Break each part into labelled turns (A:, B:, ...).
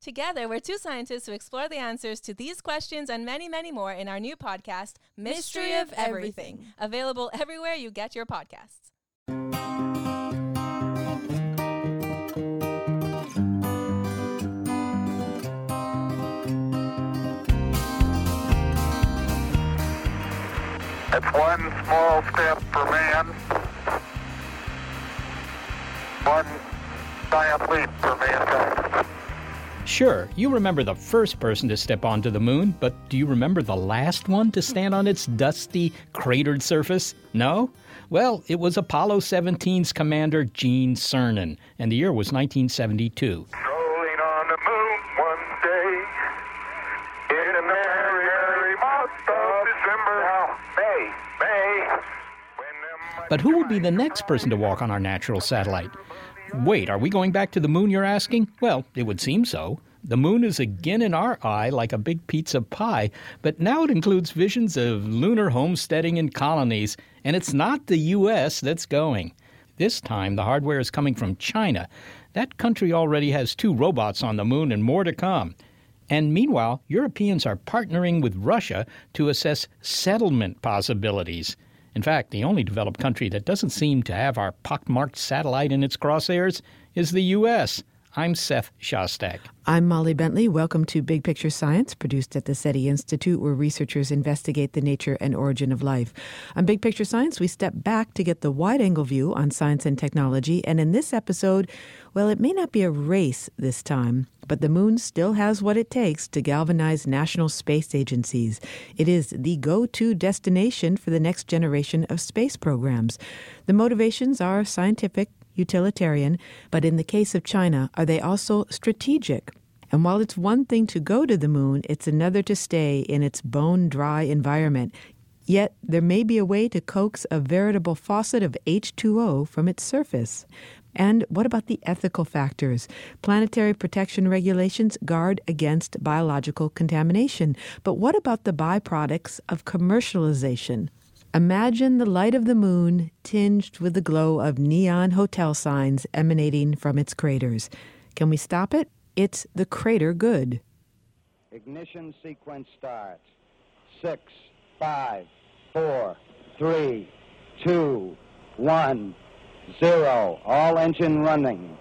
A: Together, we're two scientists who explore the answers to these questions and many, many more in our new podcast, Mystery,
B: Mystery
A: of
B: of
A: Everything,
B: Everything.
A: available everywhere you get your podcasts.
C: It's one small step for man, one giant leap for mankind.
D: Sure, you remember the first person to step onto the moon, but do you remember the last one to stand on its dusty, cratered surface? No? Well, it was Apollo 17's commander Gene Cernan, and the year was 1972.
C: Strolling on the moon one day in a merry, merry month of December. Now, May, May. When them
D: But who would be the next person to walk on our natural satellite? Wait, are we going back to the moon, you're asking? Well, it would seem so. The moon is again in our eye like a big pizza pie, but now it includes visions of lunar homesteading and colonies, and it's not the U.S. that's going. This time, the hardware is coming from China. That country already has two robots on the moon and more to come. And meanwhile, Europeans are partnering with Russia to assess settlement possibilities. In fact, the only developed country that doesn't seem to have our pockmarked satellite in its crosshairs is the U.S. I'm Seth Shostak.
E: I'm Molly Bentley. Welcome to Big Picture Science, produced at the SETI Institute, where researchers investigate the nature and origin of life. On Big Picture Science, we step back to get the wide angle view on science and technology. And in this episode, well, it may not be a race this time, but the moon still has what it takes to galvanize national space agencies. It is the go to destination for the next generation of space programs. The motivations are scientific, utilitarian, but in the case of China, are they also strategic? And while it's one thing to go to the moon, it's another to stay in its bone dry environment. Yet there may be a way to coax a veritable faucet of H2O from its surface. And what about the ethical factors? Planetary protection regulations guard against biological contamination. But what about the byproducts of commercialization? Imagine the light of the moon tinged with the glow of neon hotel signs emanating from its craters. Can we stop it? It's the crater good.
F: Ignition sequence starts. Six, five, four, three, two, one, zero. All engine running.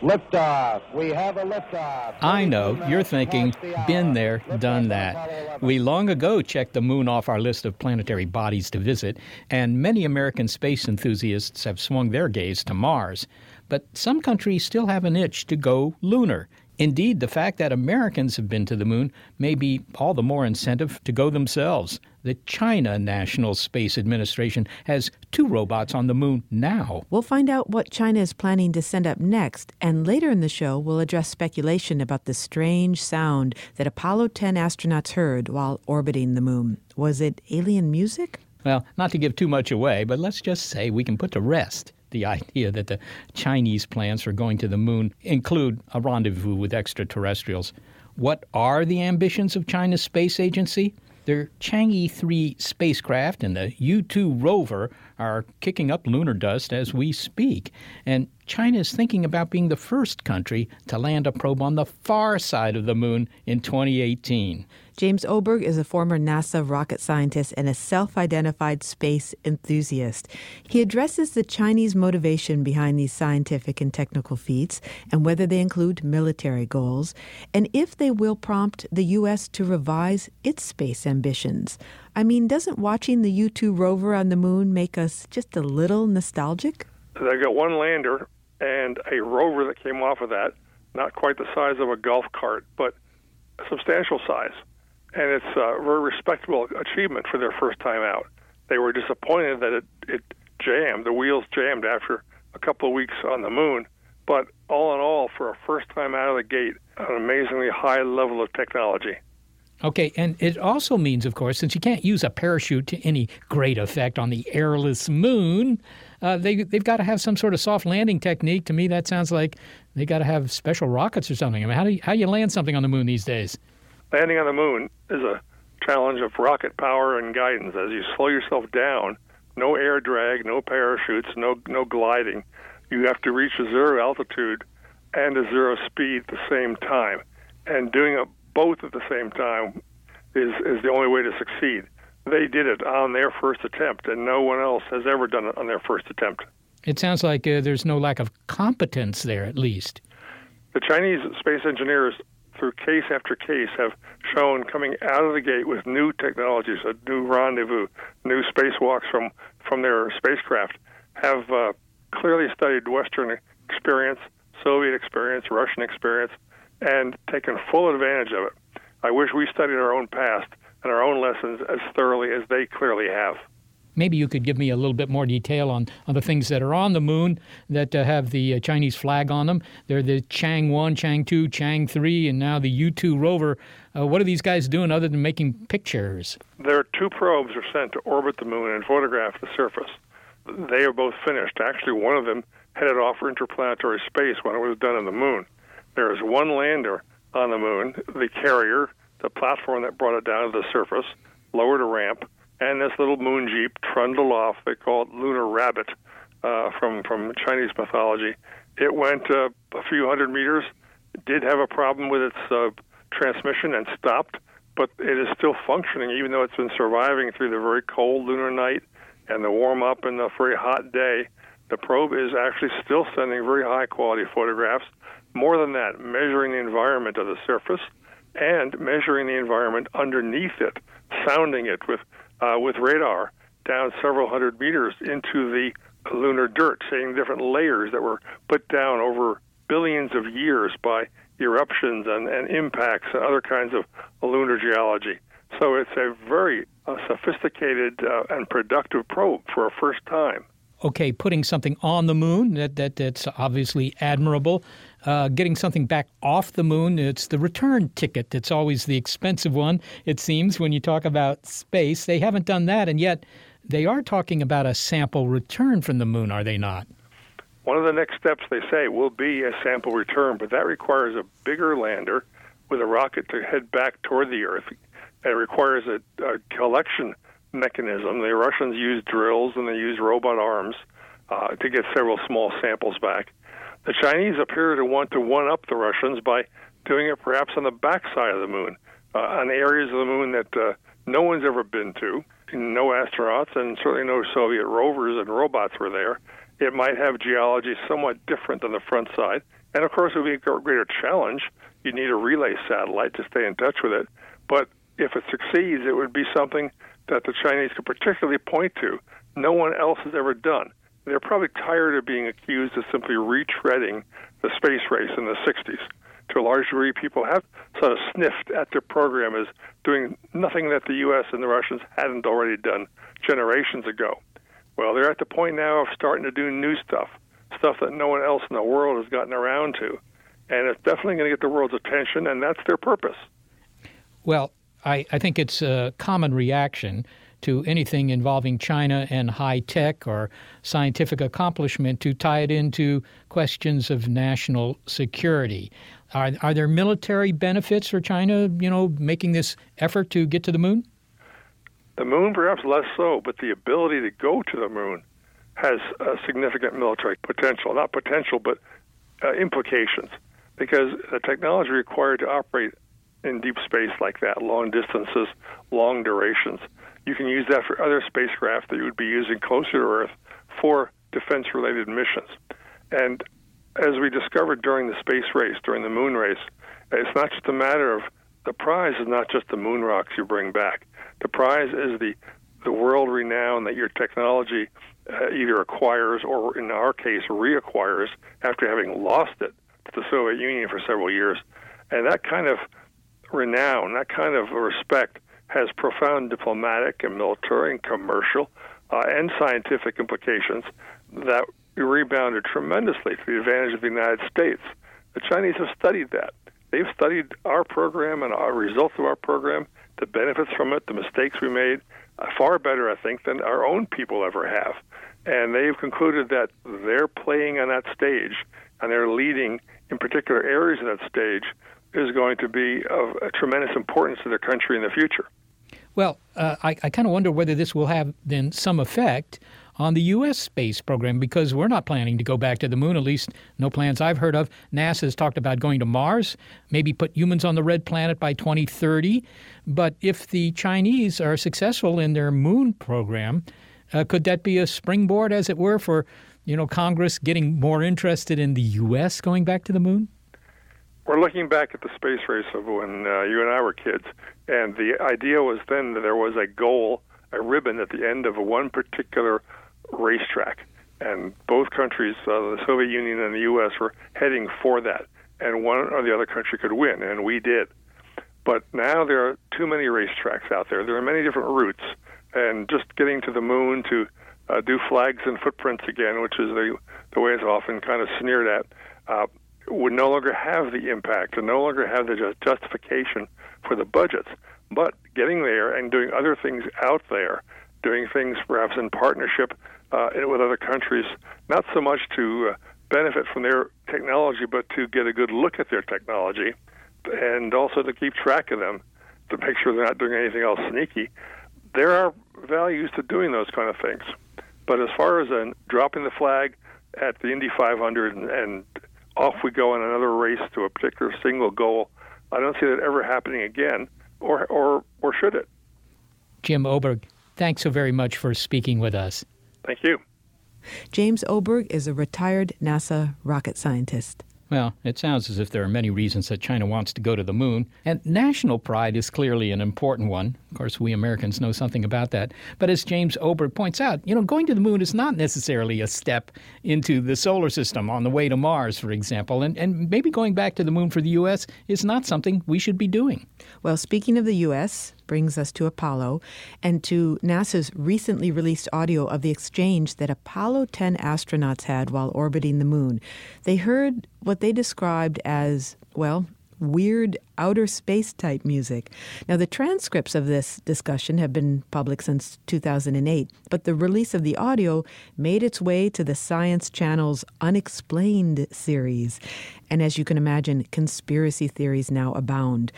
F: Liftoff. We have a liftoff.
D: I know, you're thinking, been there, done that. We long ago checked the moon off our list of planetary bodies to visit, and many American space enthusiasts have swung their gaze to Mars. But some countries still have an itch to go lunar. Indeed, the fact that Americans have been to the moon may be all the more incentive to go themselves. The China National Space Administration has two robots on the moon now.
E: We'll find out what China is planning to send up next, and later in the show, we'll address speculation about the strange sound that Apollo 10 astronauts heard while orbiting the moon. Was it alien music?
D: Well, not to give too much away, but let's just say we can put to rest the idea that the Chinese plans for going to the moon include a rendezvous with extraterrestrials. What are the ambitions of China's space agency? Their Chang'e 3 spacecraft and the Yutu rover are kicking up lunar dust as we speak. And China is thinking about being the first country to land a probe on the far side of the moon in 2018.
E: James Oberg is a former NASA rocket scientist and a self identified space enthusiast. He addresses the Chinese motivation behind these scientific and technical feats and whether they include military goals, and if they will prompt the U.S. to revise its space ambitions. I mean, doesn't watching the Yutu rover on the moon make us just a little nostalgic?
G: They got one lander and a rover that came off of that, not quite the size of a golf cart, but a substantial size and it's a very respectable achievement for their first time out. They were disappointed that it, it jammed, the wheels jammed after a couple of weeks on the moon, but all in all, for a first time out of the gate, an amazingly high level of technology.
D: Okay, and it also means, of course, since you can't use a parachute to any great effect on the airless moon, uh, they they've got to have some sort of soft landing technique. To me, that sounds like they got to have special rockets or something. I mean, how do you, how do you land something on the moon these days?
G: Landing on the moon is a challenge of rocket power and guidance. As you slow yourself down, no air drag, no parachutes, no no gliding. You have to reach a zero altitude and a zero speed at the same time, and doing it both at the same time is is the only way to succeed. They did it on their first attempt, and no one else has ever done it on their first attempt.
D: It sounds like uh, there's no lack of competence there, at least.
G: The Chinese space engineers through case after case, have shown coming out of the gate with new technologies, a new rendezvous, new spacewalks from from their spacecraft, have uh, clearly studied Western experience, Soviet experience, Russian experience, and taken full advantage of it. I wish we studied our own past and our own lessons as thoroughly as they clearly have
D: maybe you could give me a little bit more detail on, on the things that are on the moon that uh, have the uh, Chinese flag on them. They're the Chang 1, Chang 2, Chang 3, and now the Yutu rover. Uh, what are these guys doing other than making pictures?
G: There are two probes are sent to orbit the moon and photograph the surface. They are both finished. Actually, one of them headed off for interplanetary space when it was done on the moon. There is one lander on the moon, the carrier, the platform that brought it down to the surface, lowered a ramp, and this little moon jeep trundled off. They call it Lunar Rabbit uh, from from Chinese mythology. It went uh, a few hundred meters. It did have a problem with its uh, transmission and stopped, but it is still functioning, even though it's been surviving through the very cold lunar night and the warm up and the very hot day. The probe is actually still sending very high quality photographs. More than that, measuring the environment of the surface and measuring the environment underneath it, sounding it with uh, with radar down several hundred meters into the lunar dirt, seeing different layers that were put down over billions of years by eruptions and, and impacts and other kinds of lunar geology. So it's a very uh, sophisticated uh, and productive probe for a first time.
D: Okay, putting something on the moon, that, that that's obviously admirable uh, getting something back off the moon. It's the return ticket that's always the expensive one, it seems, when you talk about space. They haven't done that, and yet they are talking about a sample return from the moon, are they not?
G: One of the next steps, they say, will be a sample return, but that requires a bigger lander with a rocket to head back toward the Earth. It requires a, a collection mechanism. The Russians use drills and they use robot arms uh, to get several small samples back. The Chinese appear to want to one up the Russians by doing it perhaps on the backside of the moon, uh, on areas of the moon that uh, no one's ever been to. No astronauts and certainly no Soviet rovers and robots were there. It might have geology somewhat different than the front side. And of course, it would be a greater challenge. You'd need a relay satellite to stay in touch with it. But if it succeeds, it would be something that the Chinese could particularly point to. No one else has ever done they're probably tired of being accused of simply retreading the space race in the 60s. To a large degree, people have sort of sniffed at their program as doing nothing that the U.S. and the Russians hadn't already done generations ago. Well, they're at the point now of starting to do new stuff, stuff that no one else in the world has gotten around to. And it's definitely going to get the world's attention, and that's their purpose.
D: Well, I, I think it's a common reaction to anything involving China and high tech or scientific accomplishment to tie it into questions of national security. Are, are there military benefits for China, you know, making this effort to get to the moon?
G: The moon, perhaps less so, but the ability to go to the moon has uh, significant military potential. Not potential, but uh, implications. Because the technology required to operate in deep space like that, long distances, long durations, you can use that for other spacecraft that you would be using closer to Earth for defense related missions. And as we discovered during the space race, during the moon race, it's not just a matter of the prize is not just the moon rocks you bring back. The prize is the the world renown that your technology uh, either acquires or, in our case, reacquires after having lost it to the Soviet Union for several years. And that kind of renown, that kind of respect, has profound diplomatic and military and commercial uh, and scientific implications that rebounded tremendously to the advantage of the United States. The Chinese have studied that. They've studied our program and our results of our program, the benefits from it, the mistakes we made, uh, far better, I think, than our own people ever have. And they've concluded that they're playing on that stage and they're leading in particular areas of that stage is going to be of tremendous importance to their country in the future.
D: Well, uh, I, I kind of wonder whether this will have then some effect on the U.S. space program because we're not planning to go back to the moon, at least no plans I've heard of. NASA has talked about going to Mars, maybe put humans on the red planet by 2030. But if the Chinese are successful in their moon program, uh, could that be a springboard, as it were, for you know Congress getting more interested in the U.S. going back to the moon?
G: We're looking back at the space race of when uh, you and I were kids, and the idea was then that there was a goal, a ribbon at the end of one particular racetrack. And both countries, uh, the Soviet Union and the U.S., were heading for that. And one or the other country could win, and we did. But now there are too many racetracks out there. There are many different routes. And just getting to the moon to uh, do flags and footprints again, which is the, the way it's often kind of sneered at, uh, would no longer have the impact and no longer have the justification for the budgets. But getting there and doing other things out there, doing things perhaps in partnership uh, with other countries, not so much to uh, benefit from their technology, but to get a good look at their technology and also to keep track of them to make sure they're not doing anything else sneaky. There are values to doing those kind of things. But as far as uh, dropping the flag at the Indy 500 and, and off we go on another race to a particular single goal, I don't see that ever happening again, or, or, or should it?
D: Jim Oberg, thanks so very much for speaking with us.
G: Thank you.
E: James Oberg is a retired NASA rocket scientist.
D: Well, it sounds as if there are many reasons that China wants to go to the moon, and national pride is clearly an important one. Of course, we Americans know something about that. But as James Oberg points out, you know, going to the moon is not necessarily a step into the solar system on the way to Mars, for example, and, and maybe going back to the moon for the U.S. is not something we should be doing.
E: Well, speaking of the U.S., brings us to Apollo and to NASA's recently released audio of the exchange that Apollo 10 astronauts had while orbiting the moon. They heard what they described as, well, weird outer space type music. Now, the transcripts of this discussion have been public since 2008, but the release of the audio made its way to the Science Channel's Unexplained series. And as you can imagine, conspiracy theories now abound.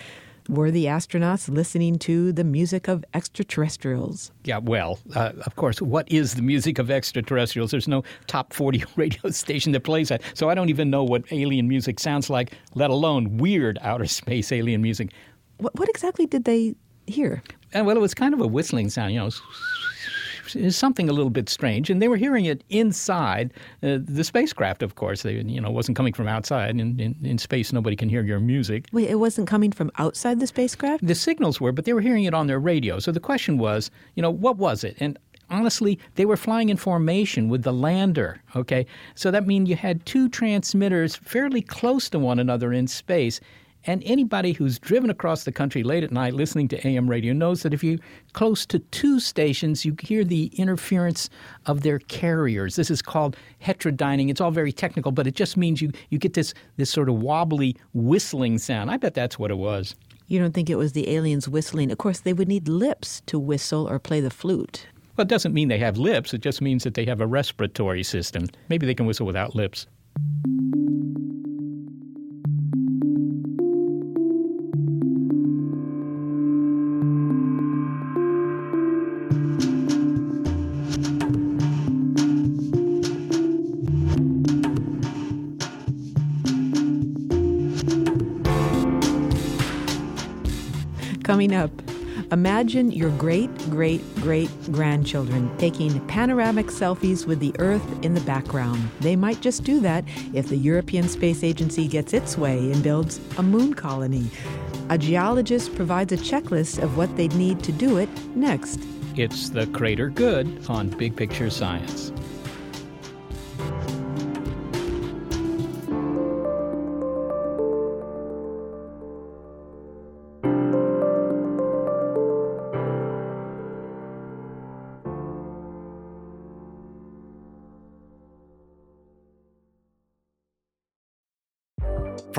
E: Were the astronauts listening to the music of extraterrestrials?
D: Yeah, well, uh, of course, what is the music of extraterrestrials? There's no top 40 radio station that plays that. So I don't even know what alien music sounds like, let alone weird outer space alien music.
E: What, what exactly did they hear?
D: Uh, well, it was kind of a whistling sound, you know something a little bit strange, and they were hearing it inside uh, the spacecraft. Of course, they, you know, wasn't coming from outside. In, in, in space, nobody can hear your music.
E: Wait, it wasn't coming from outside the spacecraft.
D: The signals were, but they were hearing it on their radio. So the question was, you know, what was it? And honestly, they were flying in formation with the lander. Okay, so that means you had two transmitters fairly close to one another in space, and anybody who's driven across the country late at night listening to AM radio knows that if you're close to two stations, you hear the interference of their carriers. This is called heterodyning. It's all very technical, but it just means you, you get this, this sort of wobbly whistling sound. I bet that's what it was.
E: You don't think it was the aliens whistling? Of course, they would need lips to whistle or play the flute.
D: Well, it doesn't mean they have lips. It just means that they have a respiratory system. Maybe they can whistle without lips.
E: Coming up, imagine your great great great grandchildren taking panoramic selfies with the Earth in the background. They might just do that if the European Space Agency gets its way and builds a moon colony. A geologist provides a checklist of what they'd need to do it next.
D: It's the Crater Good on Big Picture Science.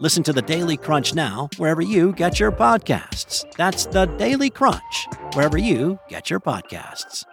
H: Listen to the Daily Crunch now, wherever you get your podcasts. That's the Daily Crunch, wherever you get your podcasts.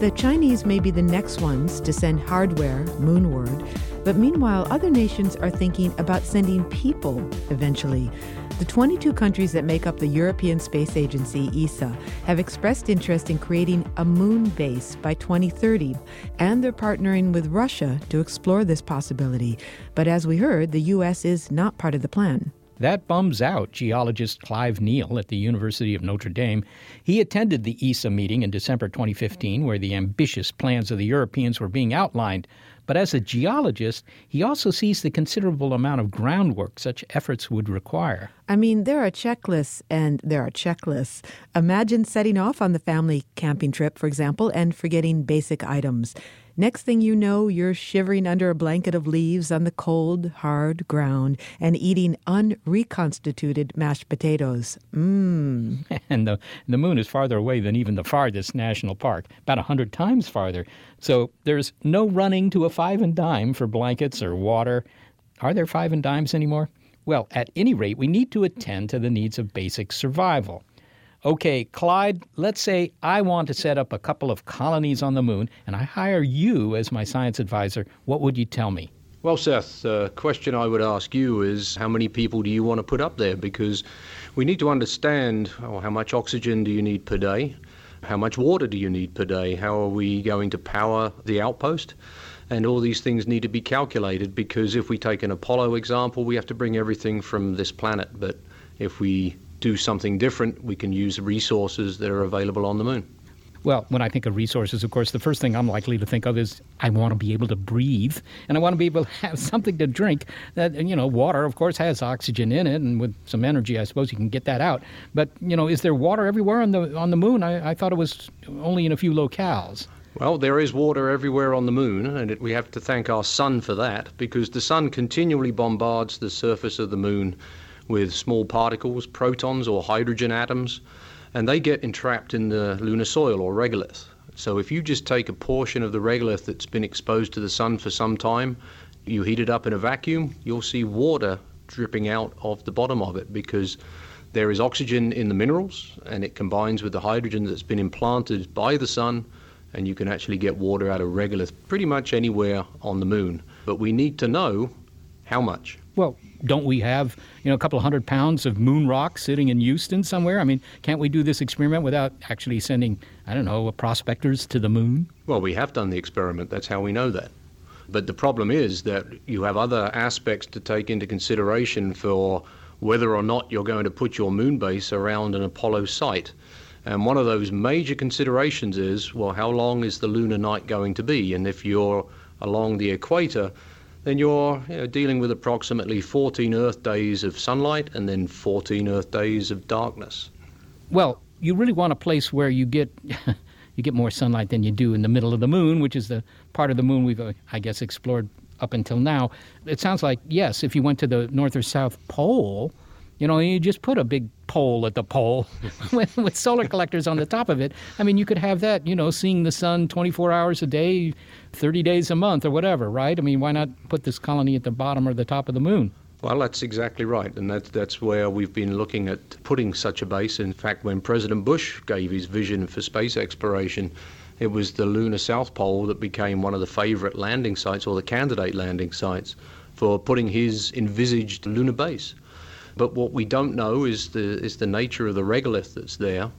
E: The Chinese may be the next ones to send hardware moonward, but meanwhile, other nations are thinking about sending people eventually. The 22 countries that make up the European Space Agency, ESA, have expressed interest in creating a moon base by 2030, and they're partnering with Russia to explore this possibility. But as we heard, the U.S. is not part of the plan.
D: That bums out geologist Clive Neal at the University of Notre Dame. He attended the ESA meeting in December 2015, where the ambitious plans of the Europeans were being outlined. But as a geologist, he also sees the considerable amount of groundwork such efforts would require.
E: I mean, there are checklists and there are checklists. Imagine setting off on the family camping trip, for example, and forgetting basic items. Next thing you know, you're shivering under a blanket of leaves on the cold, hard ground and eating unreconstituted mashed potatoes. Mmm.
D: And the, the moon is farther away than even the farthest national park, about a 100 times farther. So there's no running to a five and dime for blankets or water. Are there five and dimes anymore? Well, at any rate, we need to attend to the needs of basic survival. Okay, Clive, let's say I want to set up a couple of colonies on the moon and I hire you as my science advisor. What would you tell me?
I: Well, Seth, the question I would ask you is how many people do you want to put up there? Because we need to understand oh, how much oxygen do you need per day? How much water do you need per day? How are we going to power the outpost? And all these things need to be calculated because if we take an Apollo example, we have to bring everything from this planet. But if we do something different, we can use resources that are available on the moon.
D: Well, when I think of resources, of course, the first thing I'm likely to think of is I want to be able to breathe and I want to be able to have something to drink. That you know, water, of course, has oxygen in it, and with some energy, I suppose you can get that out. But you know, is there water everywhere on the on the moon? I, I thought it was only in a few locales.
I: Well, there is water everywhere on the moon, and it, we have to thank our sun for that because the sun continually bombards the surface of the moon with small particles, protons or hydrogen atoms, and they get entrapped in the lunar soil or regolith. So if you just take a portion of the regolith that's been exposed to the sun for some time, you heat it up in a vacuum, you'll see water dripping out of the bottom of it because there is oxygen in the minerals and it combines with the hydrogen that's been implanted by the sun and you can actually get water out of regolith pretty much anywhere on the moon. But we need to know how much.
D: Well, don't we have you know a couple of hundred pounds of moon rock sitting in Houston somewhere? I mean, can't we do this experiment without actually sending I don't know prospectors to the moon?
I: Well, we have done the experiment. That's how we know that. But the problem is that you have other aspects to take into consideration for whether or not you're going to put your moon base around an Apollo site. And one of those major considerations is well, how long is the lunar night going to be? And if you're along the equator, then you're you know, dealing with approximately 14 Earth days of sunlight and then 14 Earth days of darkness.
D: Well, you really want a place where you get you get more sunlight than you do in the middle of the moon, which is the part of the moon we've, uh, I guess, explored up until now. It sounds like yes, if you went to the north or south pole, You know, you just put a big pole at the pole with, with solar collectors on the top of it. I mean, you could have that, you know, seeing the sun 24 hours a day, 30 days a month, or whatever, right? I mean, why not put this colony at the bottom or the top of the moon?
I: Well, that's exactly right, and that's that's where we've been looking at putting such a base. In fact, when President Bush gave his vision for space exploration, it was the lunar South Pole that became one of the favorite landing sites or the candidate landing sites for putting his envisaged lunar base. But what we don't know is the is the nature of the regolith that's there.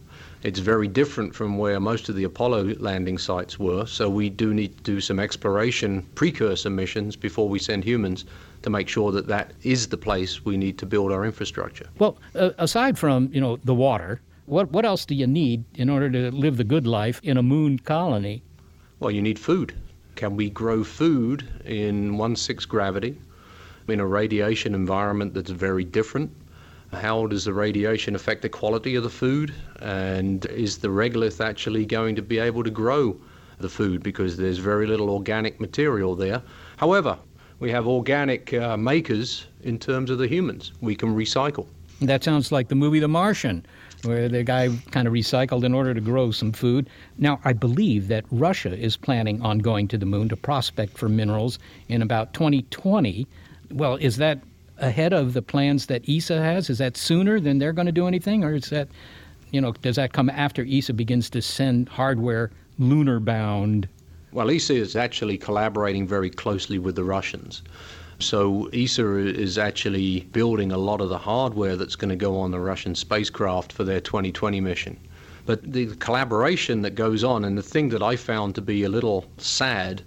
I: It's very different from where most of the Apollo landing sites were, so we do need to do some exploration precursor missions before we send humans to make sure that that is the place we need to build our infrastructure.
D: Well, uh, aside from you know the water, what what else do you need in order to live the good life in a moon colony?
I: Well, you need food. Can we grow food in one sixth gravity in a radiation environment that's very different? How does the radiation affect the quality of the food? And is the regolith actually going to be able to grow the food because there's very little organic material there? However, we have organic uh, makers in terms of the humans. We can recycle.
D: That sounds like the movie The Martian, where the guy kind of recycled in order to grow some food. Now, I believe that Russia is planning on going to the moon to prospect for minerals in about 2020. Well, is that ahead of the plans that ESA has? Is that sooner than they're going to do anything, or is that, you know, does that come after ESA begins to send hardware lunar bound?
I: Well, ESA is actually collaborating very closely with the Russians. So ESA is actually building a lot of the hardware that's going to go on the Russian spacecraft for their 2020 mission. But the collaboration that goes on, and the thing that I found to be a little sad,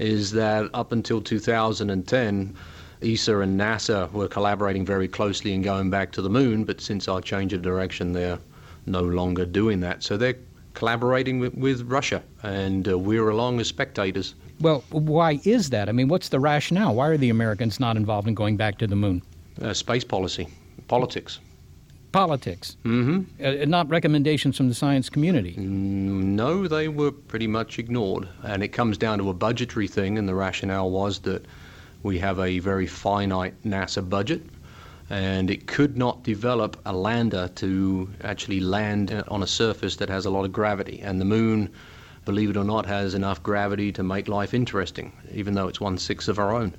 I: is that up until 2010, ESA and NASA were collaborating very closely in going back to the moon, but since our change of direction, they're no longer doing that. So they're collaborating with, with Russia, and uh, we're along as spectators.
D: Well, why is that? I mean, what's the rationale? Why are the Americans not involved in going back to the moon?
I: Uh, space policy, politics.
D: Politics.
I: Mm-hmm.
D: Uh, not recommendations from the science community.
I: Mm, no, they were pretty much ignored. And it comes down to a budgetary thing, and the rationale was that we have a very finite NASA budget, and it could not develop a lander to actually land uh, on a surface that has a lot of gravity. And the moon, believe it or not, has enough gravity to make life interesting, even though it's one sixth of our own.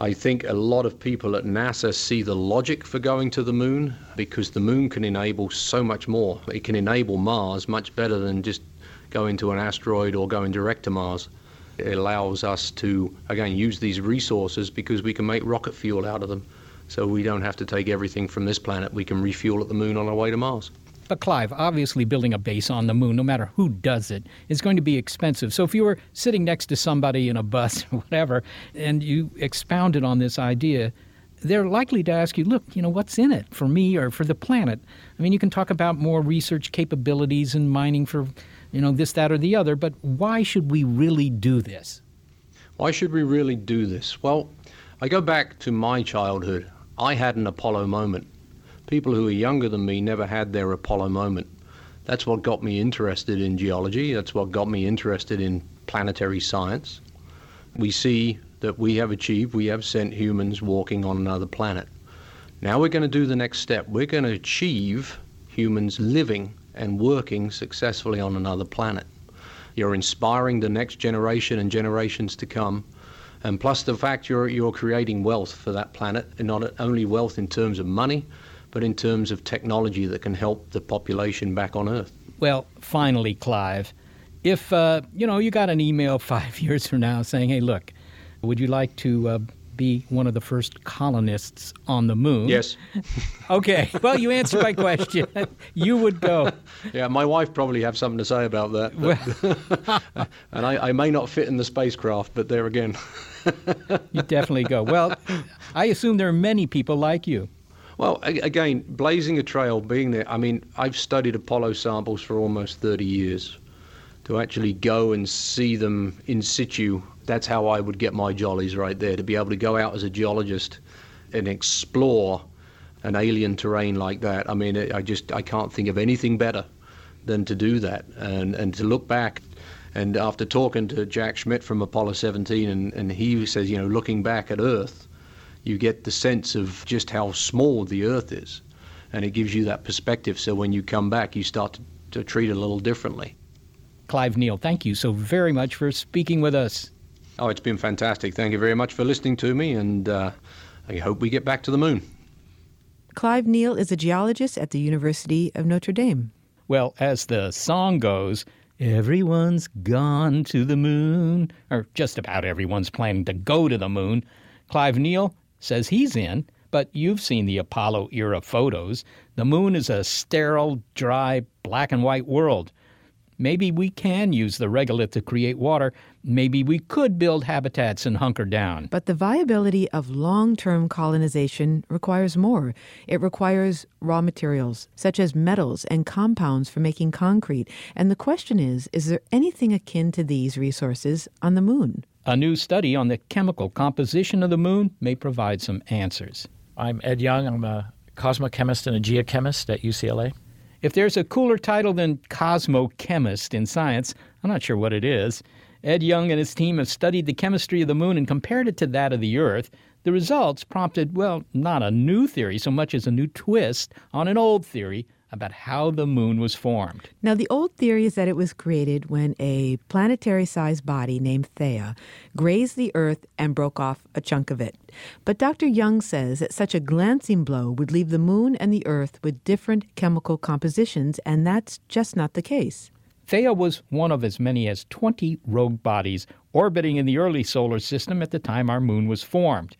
I: I think a lot of people at NASA see the logic for going to the moon because the moon can enable so much more. It can enable Mars much better than just going to an asteroid or going direct to Mars. It allows us to, again, use these resources because we can make rocket fuel out of them. So we don't have to take everything from this planet. We can refuel at the moon on our way to Mars.
D: But Clive, obviously building a base on the moon, no matter who does it, is going to be expensive. So if you were sitting next to somebody in a bus or whatever, and you expounded on this idea, they're likely to ask you, look, you know, what's in it for me or for the planet? I mean, you can talk about more research capabilities and mining for, you know, this, that, or the other, but why should we really do this?
I: Why should we really do this? Well, I go back to my childhood. I had an Apollo moment. People who are younger than me never had their Apollo moment. That's what got me interested in geology. That's what got me interested in planetary science. We see that we have achieved, we have sent humans walking on another planet. Now we're going to do the next step. We're going to achieve humans living and working successfully on another planet. You're inspiring the next generation and generations to come. And plus the fact you're, you're creating wealth for that planet, and not only wealth in terms of money, but in terms of technology that can help the population back on Earth.
D: Well, finally, Clive, if uh, you know you got an email five years from now saying, "Hey, look, would you like to uh, be one of the first colonists on the moon?"
I: Yes.
D: okay. Well, you answered my question. you would go.
I: Yeah, my wife probably have something to say about that. But, and I, I may not fit in the spacecraft, but there again.
D: you definitely go. Well, I assume there are many people like you.
I: Well, again, blazing a trail, being there. I mean, I've studied Apollo samples for almost 30 years. To actually go and see them in situ, that's how I would get my jollies right there. To be able to go out as a geologist and explore an alien terrain like that. I mean, I just I can't think of anything better than to do that and and to look back. And after talking to Jack Schmitt from Apollo 17, and, and he says, you know, looking back at Earth, you get the sense of just how small the Earth is. And it gives you that perspective. So when you come back, you start to, to treat it a little differently.
D: Clive Neal, thank you so very much for speaking with us.
I: Oh, it's been fantastic. Thank you very much for listening to me, and uh, I hope we get back to the moon.
E: Clive Neal is a geologist at the University of Notre Dame.
D: Well, as the song goes, everyone's gone to the moon, or just about everyone's planning to go to the moon. Clive Neal says he's in, but you've seen the Apollo era photos. The moon is a sterile, dry, black and white world. Maybe we can use the regolith to create water. Maybe we could build habitats and hunker down.
E: But the viability of long term colonization requires more. It requires raw materials, such as metals and compounds for making concrete. And the question is is there anything akin to these resources on the moon?
D: A new study on the chemical composition of the moon may provide some answers.
J: I'm Ed Young. I'm a cosmochemist and a geochemist at UCLA.
D: If there's a cooler title than cosmochemist in science, I'm not sure what it is. Ed Young and his team have studied the chemistry of the moon and compared it to that of the Earth. The results prompted, well, not a new theory so much as a new twist on an old theory about how the moon was formed.
E: Now, the old theory is that it was created when a planetary sized body named Theia grazed the Earth and broke off a chunk of it. But Dr. Young says that such a glancing blow would leave the moon and the Earth with different chemical compositions, and that's just not the case.
D: Theia was one of as many as 20 rogue bodies orbiting in the early solar system at the time our moon was formed.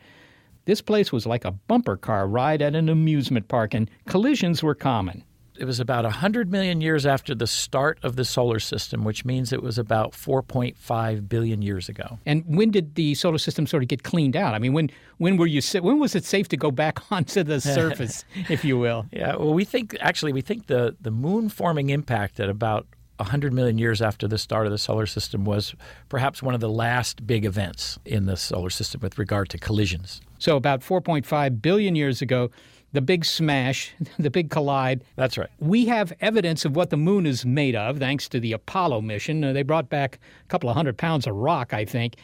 D: This place was like a bumper car ride at an amusement park, and collisions were common
J: it was about 100 million years after the start of the solar system, which means it was about 4.5 billion years ago.
D: And when did the solar system sort of get cleaned out? I mean, when when were you when was it safe to go back onto the surface, if you will?
J: Yeah, well, we think actually we think the the moon forming impact at about 100 million years after the start of the solar system was perhaps one of the last big events in the solar system with regard to collisions.
D: So about 4.5 billion years ago, the big smash, the big collide.
J: That's right.
D: We have evidence of what the moon is made of thanks to the Apollo mission. Uh, they brought back a couple of hundred pounds of rock, I think.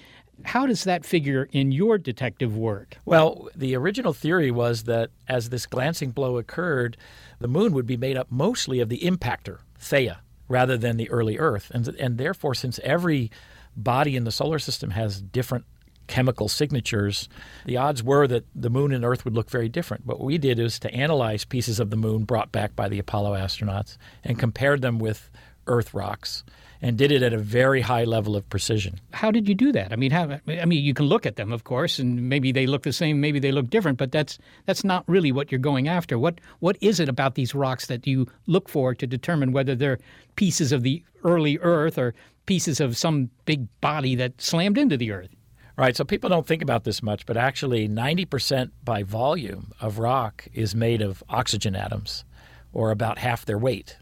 D: How does that figure in your detective work?
J: Well, the original theory was that as this glancing blow occurred, the moon would be made up mostly of the impactor, Theia, rather than the early Earth. And, and therefore, since every body in the solar system has different chemical signatures, the odds were that the moon and Earth would look very different. What we did is to analyze pieces of the moon brought back by the Apollo astronauts and compared them with Earth rocks and did it at a very high level of precision.
D: How did you do that? I mean, how, I mean, you can look at them, of course, and maybe they look the same, maybe they look different, but that's that's not really what you're going after. What what is it about these rocks that you look for to determine whether they're pieces of the early Earth or pieces of some big body that slammed into the Earth?
J: Right. So people don't think about this much, but actually, 90% by volume of rock is made of oxygen atoms, or about half their weight.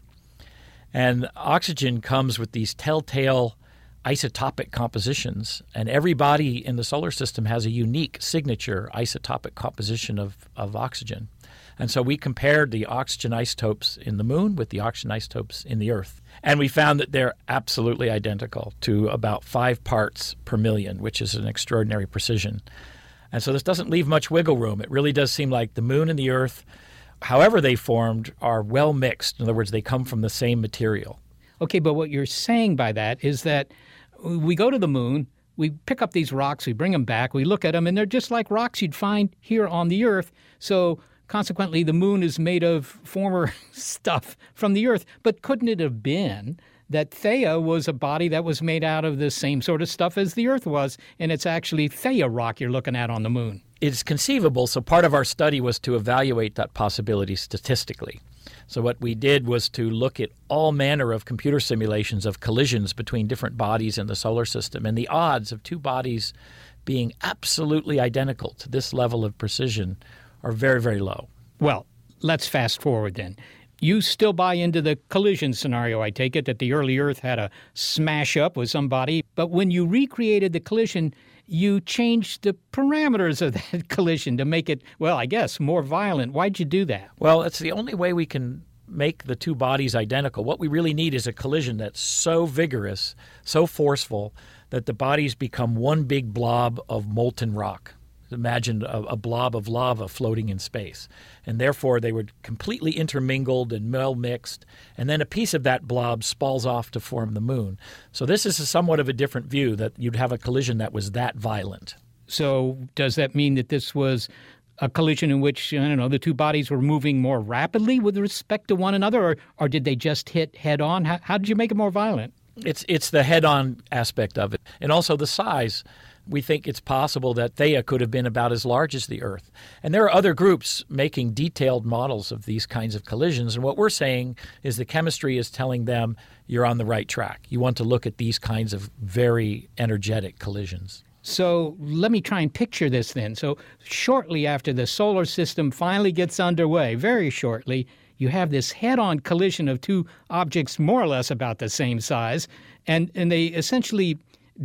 J: And oxygen comes with these telltale isotopic compositions, and every body in the solar system has a unique signature isotopic composition of, of oxygen. And so we compared the oxygen isotopes in the moon with the oxygen isotopes in the Earth. And we found that they're absolutely identical to about five parts per million, which is an extraordinary precision. And so this doesn't leave much wiggle room. It really does seem like the moon and the Earth, however they formed, are well mixed. In other words, they come from the same material.
D: Okay, but what you're saying by that is that we go to the moon, we pick up these rocks, we bring them back, we look at them, and they're just like rocks you'd find here on the Earth. So Consequently, the moon is made of former stuff from the Earth. But couldn't it have been that Theia was a body that was made out of the same sort of stuff as the Earth was, and it's actually Theia rock you're looking at on the moon?
J: It's conceivable. So part of our study was to evaluate that possibility statistically. So what we did was to look at all manner of computer simulations of collisions between different bodies in the solar system, and the odds of two bodies being absolutely identical to this level of precision are very, very low.
D: Well, let's fast forward then. You still buy into the collision scenario, I take it, that the early Earth had a smash up with somebody. But when you recreated the collision, you changed the parameters of that collision to make it, well, I guess, more violent. Why'd you do that?
J: Well, it's the only way we can make the two bodies identical. What we really need is a collision that's so vigorous, so forceful, that the bodies become one big blob of molten rock. Imagine a, a blob of lava floating in space. And therefore, they were completely intermingled and well mixed. And then a piece of that blob spalls off to form the moon. So, this is a somewhat of a different view that you'd have a collision that was that violent.
D: So, does that mean that this was a collision in which, I don't know, the two bodies were moving more rapidly with respect to one another, or, or did they just hit head on? How, how did you make it more violent?
J: It's it's the head-on aspect of it, and also the size. We think it's possible that Theia could have been about as large as the Earth. And there are other groups making detailed models of these kinds of collisions. And what we're saying is the chemistry is telling them you're on the right track. You want to look at these kinds of very energetic collisions.
D: So let me try and picture this then. So, shortly after the solar system finally gets underway, very shortly, you have this head on collision of two objects more or less about the same size, and, and they essentially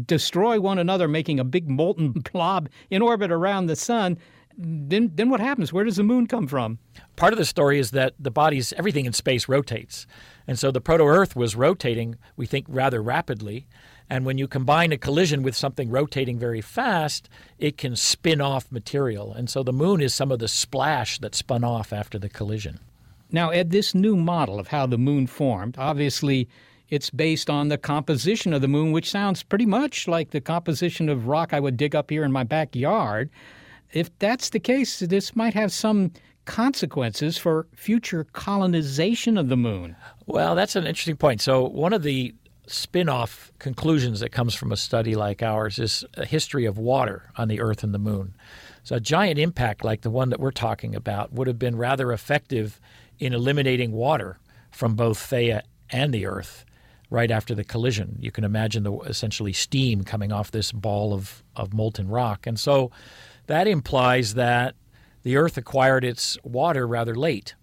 D: destroy one another, making a big molten blob in orbit around the sun. Then, then what happens? Where does the moon come from?
J: Part of the story is that the bodies, everything in space rotates. And so the proto Earth was rotating, we think, rather rapidly. And when you combine a collision with something rotating very fast, it can spin off material. And so the moon is some of the splash that spun off after the collision.
D: Now, Ed, this new model of how the moon formed, obviously, it's based on the composition of the moon, which sounds pretty much like the composition of rock I would dig up here in my backyard. If that's the case, this might have some consequences for future colonization of the moon.
J: Well, that's an interesting point. So, one of the spin off conclusions that comes from a study like ours is a history of water on the Earth and the moon. So, a giant impact like the one that we're talking about would have been rather effective in eliminating water from both Theia and the Earth right after the collision. You can imagine the essentially steam coming off this ball of, of molten rock. And so that implies that the Earth acquired its water rather late.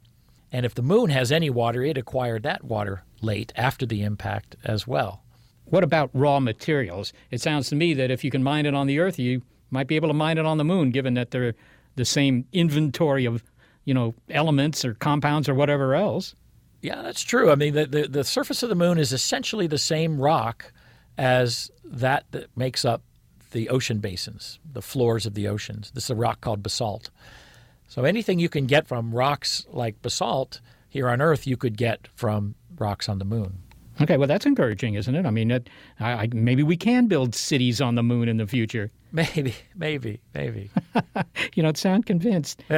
J: And if the moon has any water, it acquired that water late after the impact as well.
D: What about raw materials? It sounds to me that if you can mine it on the Earth, you might be able to mine it on the moon, given that they're the same inventory of you know, elements or compounds or whatever else.
J: Yeah, that's true. I mean, the, the, the surface of the moon is essentially the same rock as that that makes up the ocean basins, the floors of the oceans. This is a rock called basalt. So anything you can get from rocks like basalt here on Earth, you could get from rocks on the moon.
D: Okay, well, that's encouraging, isn't it? I mean, it, I, I, maybe we can build cities on the moon in the future.
J: Maybe, maybe, maybe.
D: you don't sound convinced.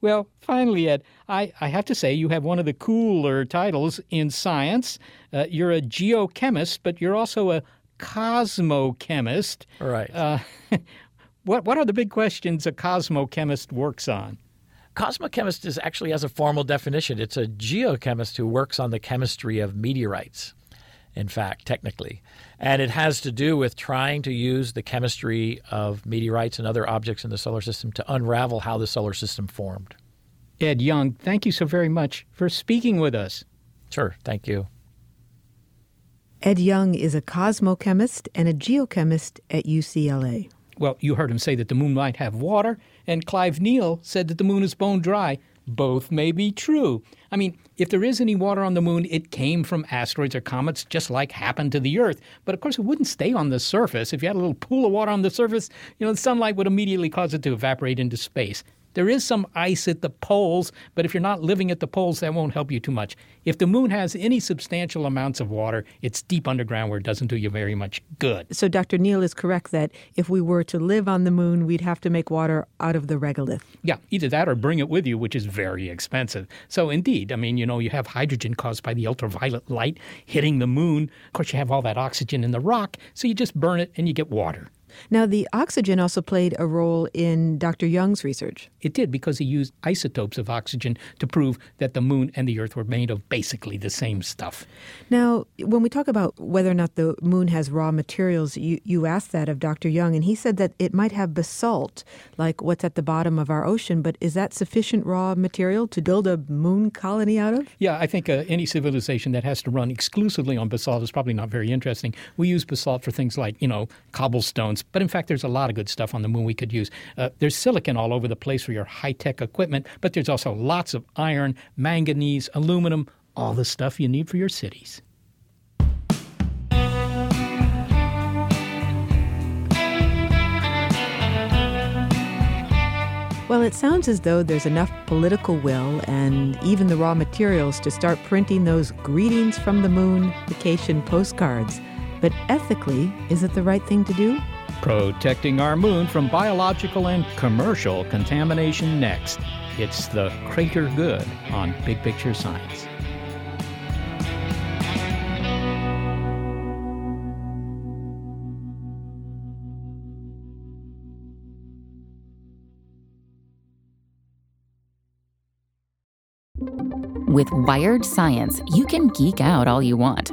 D: Well, finally, Ed, I, I have to say you have one of the cooler titles in science. Uh, you're a geochemist, but you're also a cosmochemist.
J: Right. Uh,
D: what, what are the big questions a cosmochemist works on?
J: Cosmochemist is actually has a formal definition. It's a geochemist who works on the chemistry of meteorites in fact, technically. And it has to do with trying to use the chemistry of meteorites and other objects in the solar system to unravel how the solar system formed.
D: Ed Young, thank you so very much for speaking with us.
J: Sure, thank you.
E: Ed Young is a cosmochemist and a geochemist at UCLA.
D: Well, you heard him say that the moon might have water, and Clive Neal said that the moon is bone dry. Both may be true. I mean, if there is any water on the moon, it came from asteroids or comets, just like happened to the Earth. But of course, it wouldn't stay on the surface. If you had a little pool of water on the surface, you know, the sunlight would immediately cause it to evaporate into space. There is some ice at the poles, but if you're not living at the poles, that won't help you too much. If the moon has any substantial amounts of water, it's deep underground where it doesn't do you very much good.
E: So Dr. Neal is correct that if we were to live on the moon, we'd have to make water out of the regolith.
D: Yeah, either that or bring it with you, which is very expensive. So indeed, I mean, you know, you have hydrogen caused by the ultraviolet light hitting the moon. Of course, you have all that oxygen in the rock, so you just burn it and you get water.
E: Now, the oxygen also played a role in Dr. Young's research.
D: It did because he used isotopes of oxygen to prove that the moon and the earth were made of basically the same stuff.
E: Now, when we talk about whether or not the moon has raw materials, you, you asked that of Dr. Young, and he said that it might have basalt, like what's at the bottom of our ocean, but is that sufficient raw material to build a moon colony out of?
D: Yeah, I think uh, any civilization that has to run exclusively on basalt is probably not very interesting. We use basalt for things like, you know, cobblestones but in fact, there's a lot of good stuff on the moon we could use. Uh, there's silicon all over the place for your high tech equipment, but there's also lots of iron, manganese, aluminum, all the stuff you need for your cities.
E: Well, it sounds as though there's enough political will and even the raw materials to start printing those greetings from the moon vacation postcards. But ethically, is it the right thing to do?
D: Protecting our moon from biological and commercial contamination next. It's the Crater Good on Big Picture Science.
K: With Wired Science, you can geek out all you want.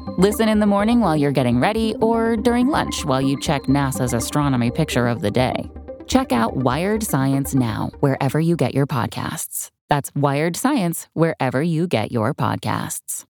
K: Listen in the morning while you're getting ready or during lunch while you check NASA's astronomy picture of the day. Check out Wired Science now, wherever you get your podcasts. That's Wired Science, wherever you get your podcasts.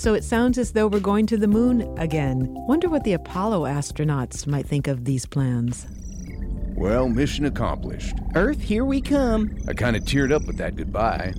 E: So it sounds as though we're going to the moon again. Wonder what the Apollo astronauts might think of these plans.
L: Well, mission accomplished.
M: Earth, here we come.
L: I kind of teared up with that goodbye.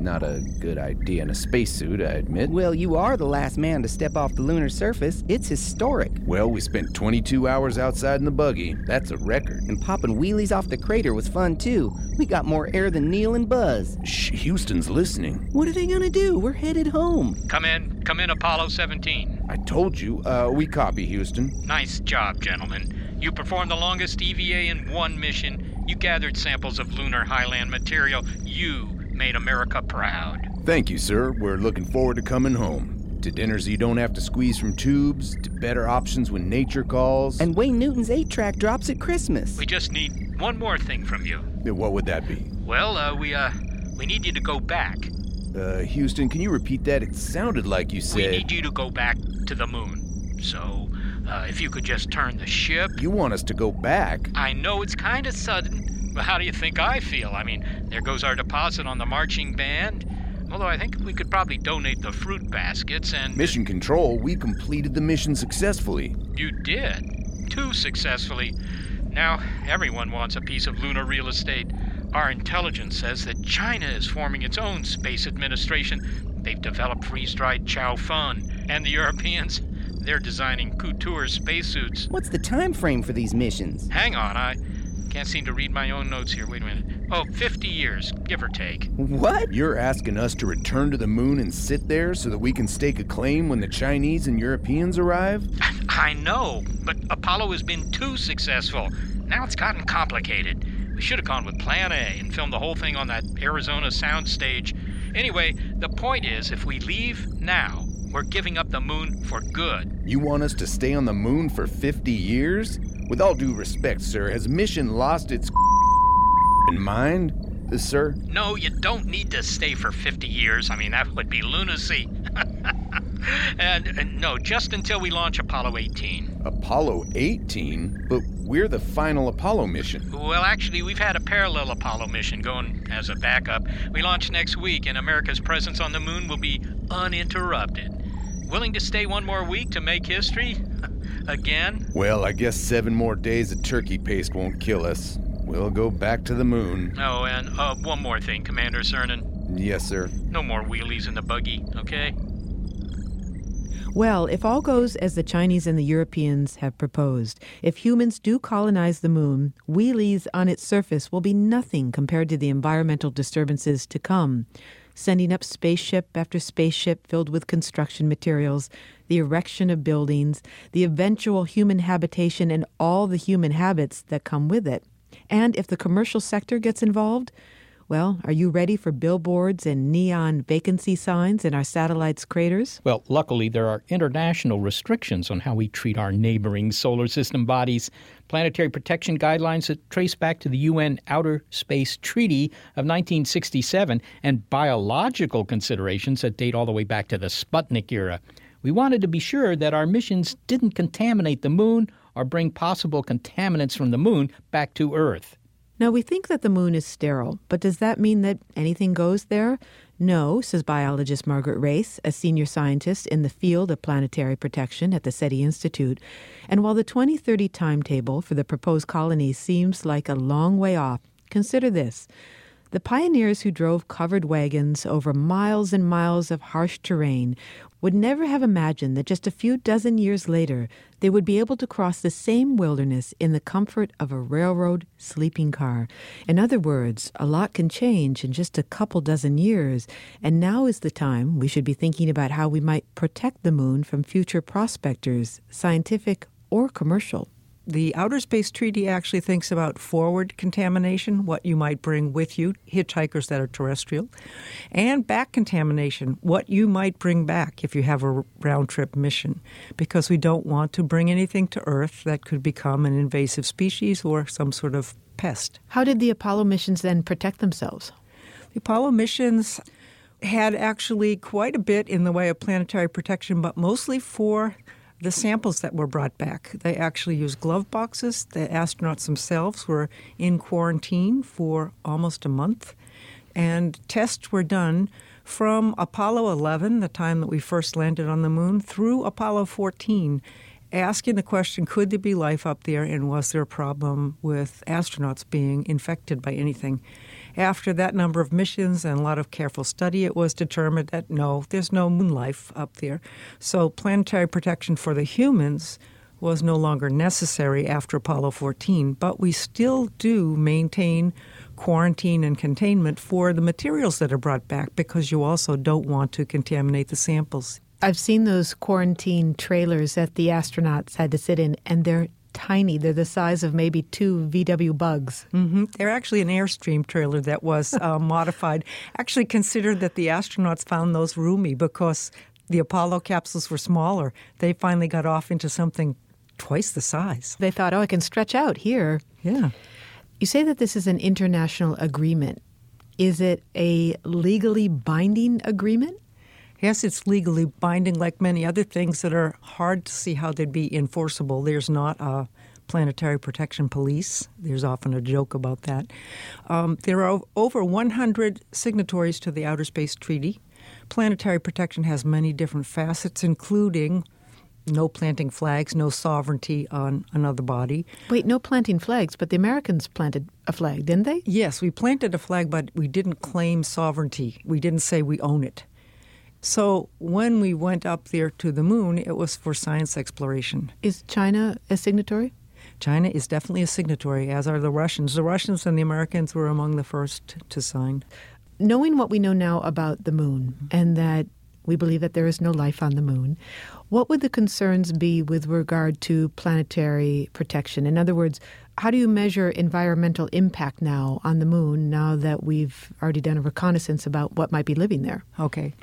L: Not a good idea in a spacesuit, I admit.
M: Well, you are the last man to step off the lunar surface. It's historic.
L: Well, we spent 22 hours outside in the buggy. That's a record.
M: And popping wheelies off the crater was fun too. We got more air than Neil and Buzz.
L: Shh, Houston's listening.
M: What are they gonna do? We're headed home.
N: Come in. Come in, Apollo 17.
L: I told you. Uh, we copy, Houston.
N: Nice job, gentlemen. You performed the longest EVA in one mission. You gathered samples of lunar highland material. You made America proud.
L: Thank you, sir. We're looking forward to coming home. To dinners you don't have to squeeze from tubes, to better options when nature calls.
M: And Wayne Newton's 8 track drops at Christmas.
N: We just need one more thing from you.
L: What would that be?
N: Well, uh, we, uh, we need you to go back.
L: Uh, Houston, can you repeat that? It sounded like you said.
N: We need you to go back to the moon. So, uh, if you could just turn the ship.
L: You want us to go back?
N: I know it's kind of sudden, but how do you think I feel? I mean, there goes our deposit on the marching band. Although I think we could probably donate the fruit baskets and.
L: Mission Control, we completed the mission successfully.
N: You did? Too successfully. Now, everyone wants a piece of lunar real estate. Our intelligence says that China is forming its own space administration. They've developed freeze dried Chow Fun. And the Europeans? They're designing couture spacesuits.
M: What's the time frame for these missions?
N: Hang on, I can't seem to read my own notes here. Wait a minute. Oh, 50 years, give or take.
M: What?
L: You're asking us to return to the moon and sit there so that we can stake a claim when the Chinese and Europeans arrive?
N: I know, but Apollo has been too successful. Now it's gotten complicated. We should have gone with Plan A and filmed the whole thing on that Arizona soundstage. Anyway, the point is if we leave now, we're giving up the moon for good.
L: You want us to stay on the moon for 50 years? With all due respect, sir, has mission lost its in mind? Sir?
N: No, you don't need to stay for 50 years. I mean, that would be lunacy. and, and no, just until we launch Apollo 18.
L: Apollo 18? But we're the final Apollo mission.
N: Well, actually, we've had a parallel Apollo mission going as a backup. We launch next week, and America's presence on the moon will be uninterrupted. Willing to stay one more week to make history? Again?
L: Well, I guess seven more days of turkey paste won't kill us. We'll go back to the moon.
N: Oh, and uh, one more thing, Commander Cernan.
L: Yes, sir.
N: No more wheelies in the buggy, okay?
E: Well, if all goes as the Chinese and the Europeans have proposed, if humans do colonize the moon, wheelies on its surface will be nothing compared to the environmental disturbances to come. Sending up spaceship after spaceship filled with construction materials, the erection of buildings, the eventual human habitation, and all the human habits that come with it. And if the commercial sector gets involved, Well, are you ready for billboards and neon vacancy signs in our satellite's craters?
D: Well, luckily, there are international restrictions on how we treat our neighboring solar system bodies. Planetary protection guidelines that trace back to the UN Outer Space Treaty of 1967 and biological considerations that date all the way back to the Sputnik era. We wanted to be sure that our missions didn't contaminate the moon or bring possible contaminants from the moon back to Earth.
E: Now, we think that the moon is sterile, but does that mean that anything goes there? No, says biologist Margaret Race, a senior scientist in the field of planetary protection at the SETI Institute. And while the 2030 timetable for the proposed colony seems like a long way off, consider this. The pioneers who drove covered wagons over miles and miles of harsh terrain would never have imagined that just a few dozen years later they would be able to cross the same wilderness in the comfort of a railroad sleeping car. In other words, a lot can change in just a couple dozen years, and now is the time we should be thinking about how we might protect the moon from future prospectors, scientific or commercial.
O: The Outer Space Treaty actually thinks about forward contamination, what you might bring with you, hitchhikers that are terrestrial, and back contamination, what you might bring back if you have a round trip mission, because we don't want to bring anything to Earth that could become an invasive species or some sort of pest.
E: How did the Apollo missions then protect themselves?
O: The Apollo missions had actually quite a bit in the way of planetary protection, but mostly for the samples that were brought back. They actually used glove boxes. The astronauts themselves were in quarantine for almost a month. And tests were done from Apollo 11, the time that we first landed on the moon, through Apollo 14, asking the question could there be life up there and was there a problem with astronauts being infected by anything? After that number of missions and a lot of careful study, it was determined that no, there's no moon life up there. So planetary protection for the humans was no longer necessary after Apollo 14, but we still do maintain quarantine and containment for the materials that are brought back because you also don't want to contaminate the samples.
E: I've seen those quarantine trailers that the astronauts had to sit in, and they're tiny. They're the size of maybe two VW bugs.
O: Mm-hmm. They're actually an Airstream trailer that was uh, modified. Actually, considered that the astronauts found those roomy because the Apollo capsules were smaller. They finally got off into something twice the size.
E: They thought, oh, I can stretch out here.
O: Yeah.
E: You say that this is an international agreement. Is it a legally binding agreement?
O: Yes, it's legally binding, like many other things that are hard to see how they'd be enforceable. There's not a planetary protection police. There's often a joke about that. Um, there are over 100 signatories to the Outer Space Treaty. Planetary protection has many different facets, including no planting flags, no sovereignty on another body.
E: Wait, no planting flags, but the Americans planted a flag, didn't they?
O: Yes, we planted a flag, but we didn't claim sovereignty. We didn't say we own it. So when we went up there to the moon, it was for science exploration.
E: Is China a signatory?
O: China is definitely a signatory, as are the Russians. The Russians and the Americans were among the first to sign.
E: Knowing what we know now about the moon and that we believe that there is no life on the moon, what would the concerns be with regard to planetary protection? In other words, how do you measure environmental impact now on the moon now that we've already done a reconnaissance about what might be living there?
O: Okay.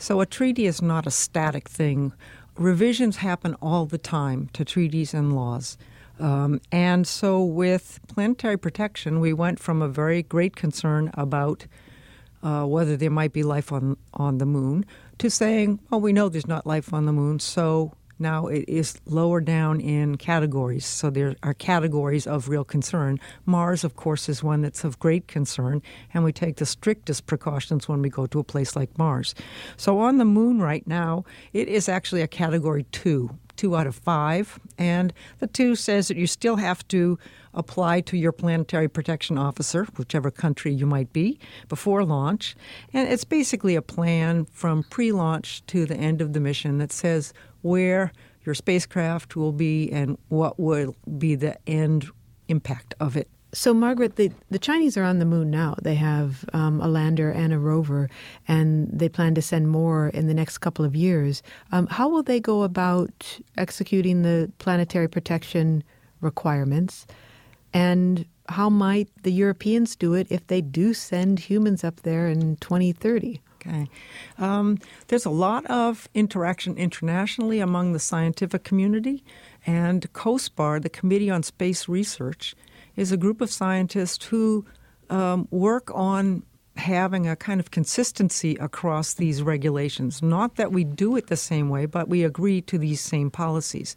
O: So a treaty is not a static thing. Revisions happen all the time to treaties and laws. Um, and so with planetary protection, we went from a very great concern about uh, whether there might be life on, on the moon to saying, well, we know there's not life on the moon, so now it is lower down in categories. So there are categories of real concern. Mars, of course, is one that's of great concern, and we take the strictest precautions when we go to a place like Mars. So on the moon right now, it is actually a category two two out of five. And the two says that you still have to apply to your planetary protection officer, whichever country you might be, before launch. And it's basically a plan from pre launch to the end of the mission that says where your spacecraft will be and what will be the end impact of it.
E: So, Margaret, the, the Chinese are on the moon now. They have um, a lander and a rover, and they plan to send more in the next couple of years. Um, how will they go about executing the planetary protection requirements? And how might the Europeans do it if they do send humans up there in 2030?
O: Okay. Um, there's a lot of interaction internationally among the scientific community, and COSPAR, the Committee on Space Research, is a group of scientists who um, work on having a kind of consistency across these regulations. Not that we do it the same way, but we agree to these same policies.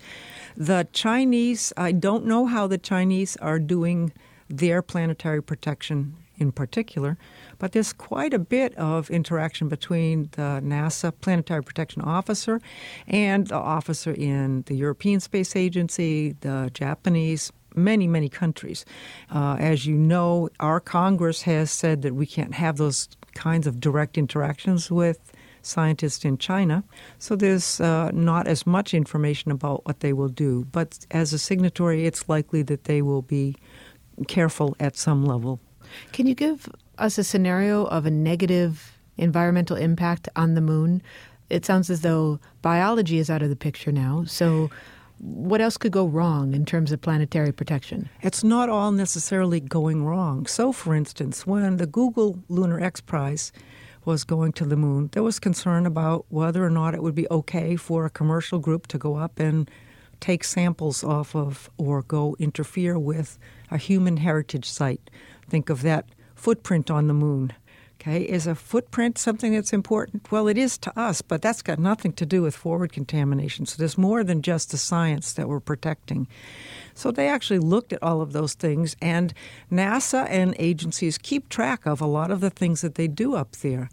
O: The Chinese, I don't know how the Chinese are doing their planetary protection in particular, but there's quite a bit of interaction between the NASA Planetary Protection Officer and the officer in the European Space Agency, the Japanese many, many countries. Uh, as you know, our Congress has said that we can't have those kinds of direct interactions with scientists in China. So there's uh, not as much information about what they will do. But as a signatory, it's likely that they will be careful at some level.
E: Can you give us a scenario of a negative environmental impact on the moon? It sounds as though biology is out of the picture now. So what else could go wrong in terms of planetary protection?
O: It's not all necessarily going wrong. So, for instance, when the Google Lunar X Prize was going to the moon, there was concern about whether or not it would be okay for a commercial group to go up and take samples off of or go interfere with a human heritage site. Think of that footprint on the moon. Okay, is a footprint something that's important? Well, it is to us, but that's got nothing to do with forward contamination. So there's more than just the science that we're protecting. So they actually looked at all of those things, and NASA and agencies keep track of a lot of the things that they do up there.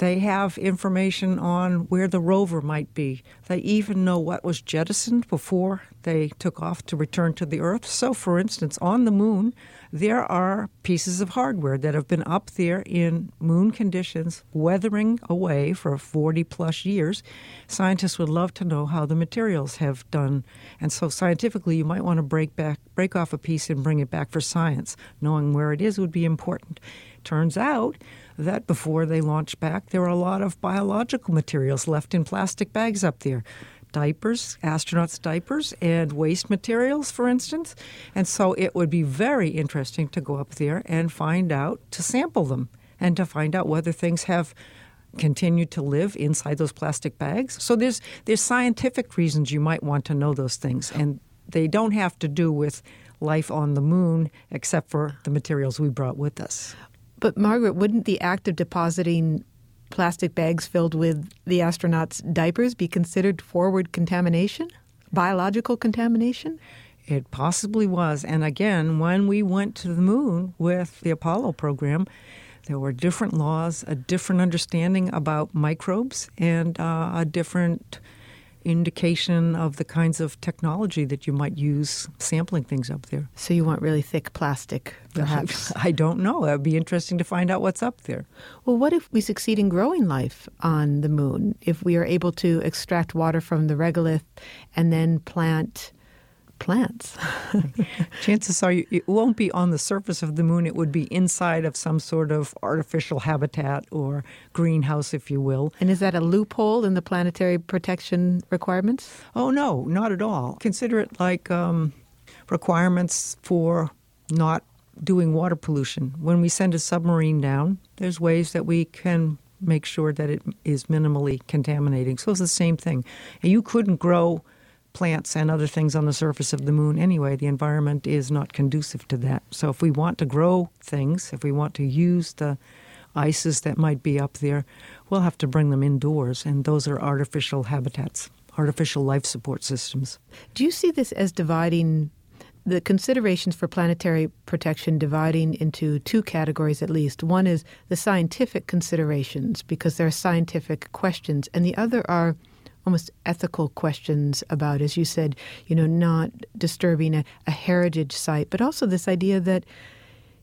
O: They have information on where the rover might be. They even know what was jettisoned before they took off to return to the Earth. So, for instance, on the moon, there are pieces of hardware that have been up there in moon conditions, weathering away for 40 plus years. Scientists would love to know how the materials have done. And so, scientifically, you might want to break, back, break off a piece and bring it back for science. Knowing where it is would be important. Turns out that before they launched back, there were a lot of biological materials left in plastic bags up there. Diapers, astronauts' diapers, and waste materials, for instance. And so it would be very interesting to go up there and find out, to sample them, and to find out whether things have continued to live inside those plastic bags. So there's there's scientific reasons you might want to know those things, and they don't have to do with life on the moon, except for the materials we brought with us.
E: But, Margaret, wouldn't the act of depositing plastic bags filled with the astronauts' diapers be considered forward contamination? Biological contamination?
O: It possibly was. And again, when we went to the moon with the Apollo program, there were different laws, a different understanding about microbes, and uh, a different indication of the kinds of technology that you might use sampling things up there.
E: So you want really thick plastic, perhaps?
O: I don't know. It would be interesting to find out what's up there.
E: Well, what if we succeed in growing life on the moon? If we are able to extract water from the regolith and then plant plants.
O: Chances are it won't be on the surface of the moon. It would be inside of some sort of artificial habitat or greenhouse, if you will.
E: And is that a loophole in the planetary protection requirements?
O: Oh, no, not at all. Consider it like um, requirements for not doing water pollution. When we send a submarine down, there's ways that we can make sure that it is minimally contaminating. So it's the same thing. You couldn't grow plants and other things on the surface of the moon anyway. The environment is not conducive to that. So if we want to grow things, if we want to use the ices that might be up there, we'll have to bring them indoors, and those are artificial habitats, artificial life support systems.
E: Do you see this as dividing the considerations for planetary protection dividing into two categories at least. One is the scientific considerations because there are scientific questions, and the other are almost ethical questions about, as you said, you know, not disturbing a, a heritage site, but also this idea that,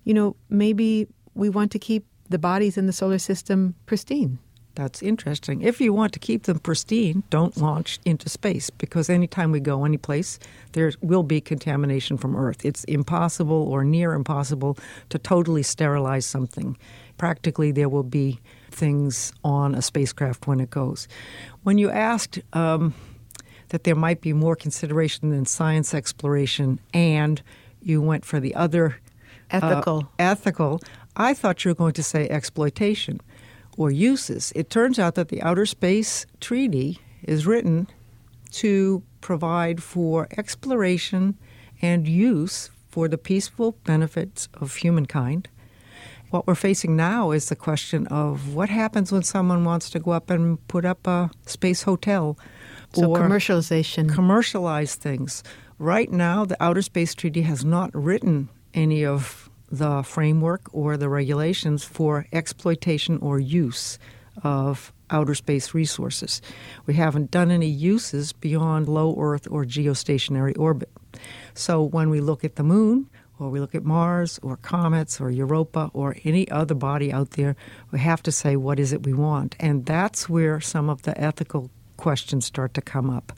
E: you know, maybe we want to keep the bodies in the solar system pristine.
O: That's interesting. If you want to keep them pristine, don't launch into space because anytime we go anyplace, there will be contamination from Earth. It's impossible or near impossible to totally sterilize something. Practically, there will be things on a spacecraft when it goes. When you asked um, that there might be more consideration than science exploration and you went for the other uh,
E: Ethical.
O: ethical. I thought you were going to say exploitation or uses. It turns out that the Outer Space Treaty is written to provide for exploration and use for the peaceful benefits of humankind. What we're facing now is the question of what happens when someone wants to go up and put up a space hotel
E: So
O: or
E: commercialization.
O: commercialize things. Right now, the Outer Space Treaty has not written any of the framework or the regulations for exploitation or use of outer space resources. We haven't done any uses beyond low Earth or geostationary orbit. So when we look at the moon, or we look at Mars, or comets, or Europa, or any other body out there, we have to say, what is it we want? And that's where some of the ethical questions start to come up.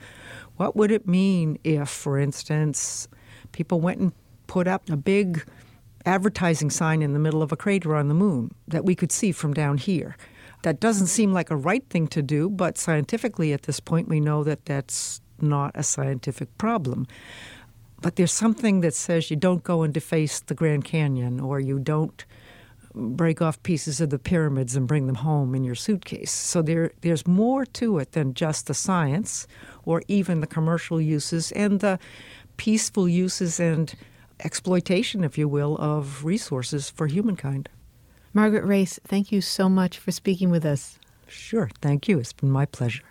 O: What would it mean if, for instance, people went and put up a big advertising sign in the middle of a crater on the moon that we could see from down here? That doesn't seem like a right thing to do, but scientifically at this point we know that that's not a scientific problem. But there's something that says you don't go and deface the Grand Canyon or you don't break off pieces of the pyramids and bring them home in your suitcase. So there, there's more to it than just the science or even the commercial uses and the peaceful uses and exploitation, if you will, of resources for humankind.
E: Margaret Race, thank you so much for speaking with us.
O: Sure, thank you. It's been my pleasure.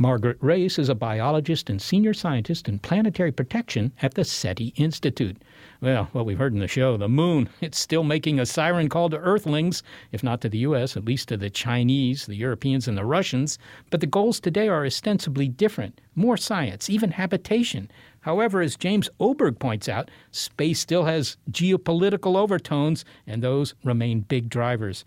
D: Margaret Race is a biologist and senior scientist in planetary protection at the SETI Institute. Well, what we've heard in the show, the moon, it's still making a siren call to Earthlings, if not to the U.S., at least to the Chinese, the Europeans, and the Russians. But the goals today are ostensibly different more science, even habitation. However, as James Oberg points out, space still has geopolitical overtones, and those remain big drivers.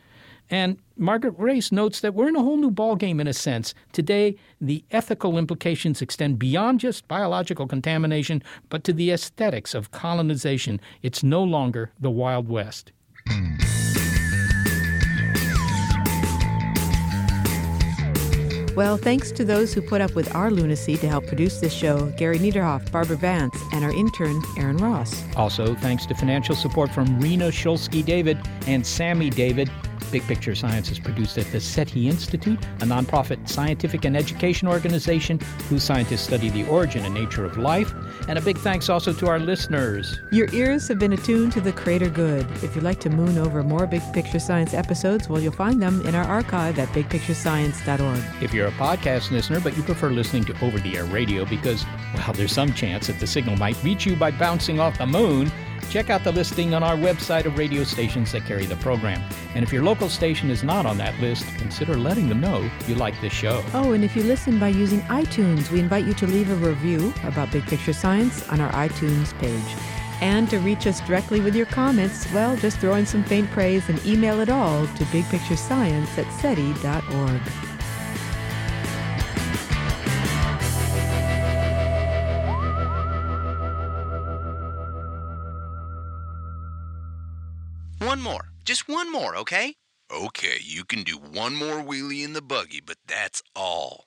D: And Margaret Race notes that we're in a whole new ballgame in a sense. Today, the ethical implications extend beyond just biological contamination, but to the aesthetics of colonization. It's no longer the Wild West.
E: Well, thanks to those who put up with our lunacy to help produce this show Gary Niederhoff, Barbara Vance, and our intern, Aaron Ross.
D: Also, thanks to financial support from Rena Shulsky David and Sammy David. Big Picture Science is produced at the SETI Institute, a nonprofit scientific and education organization whose scientists study the origin and nature of life. And a big thanks also to our listeners.
E: Your ears have been attuned to the greater good. If you'd like to moon over more Big Picture Science episodes, well, you'll find them in our archive at bigpicturescience.org.
D: If you're a podcast listener, but you prefer listening to over the air radio because, well, there's some chance that the signal might reach you by bouncing off the moon, check out the listing on our website of radio stations that carry the program. And if your local station is not on that list, consider letting them know you like this show.
E: Oh, and if you listen by using iTunes, we invite you to leave a review about Big Picture Science on our iTunes page. And to reach us directly with your comments, well, just throw in some faint praise and email it all to bigpicturescience at SETI.org.
P: Just one more, okay?
L: Okay, you can do one more wheelie in the buggy, but that's all.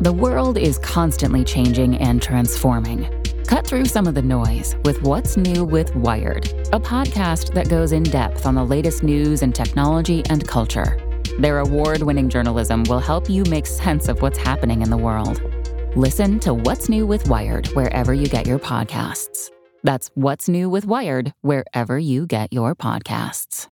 K: The world is constantly changing and transforming. Cut through some of the noise with What's New with Wired, a podcast that goes in depth on the latest news and technology and culture. Their award winning journalism will help you make sense of what's happening in the world. Listen to What's New with Wired wherever you get your podcasts. That's What's New with Wired wherever you get your podcasts.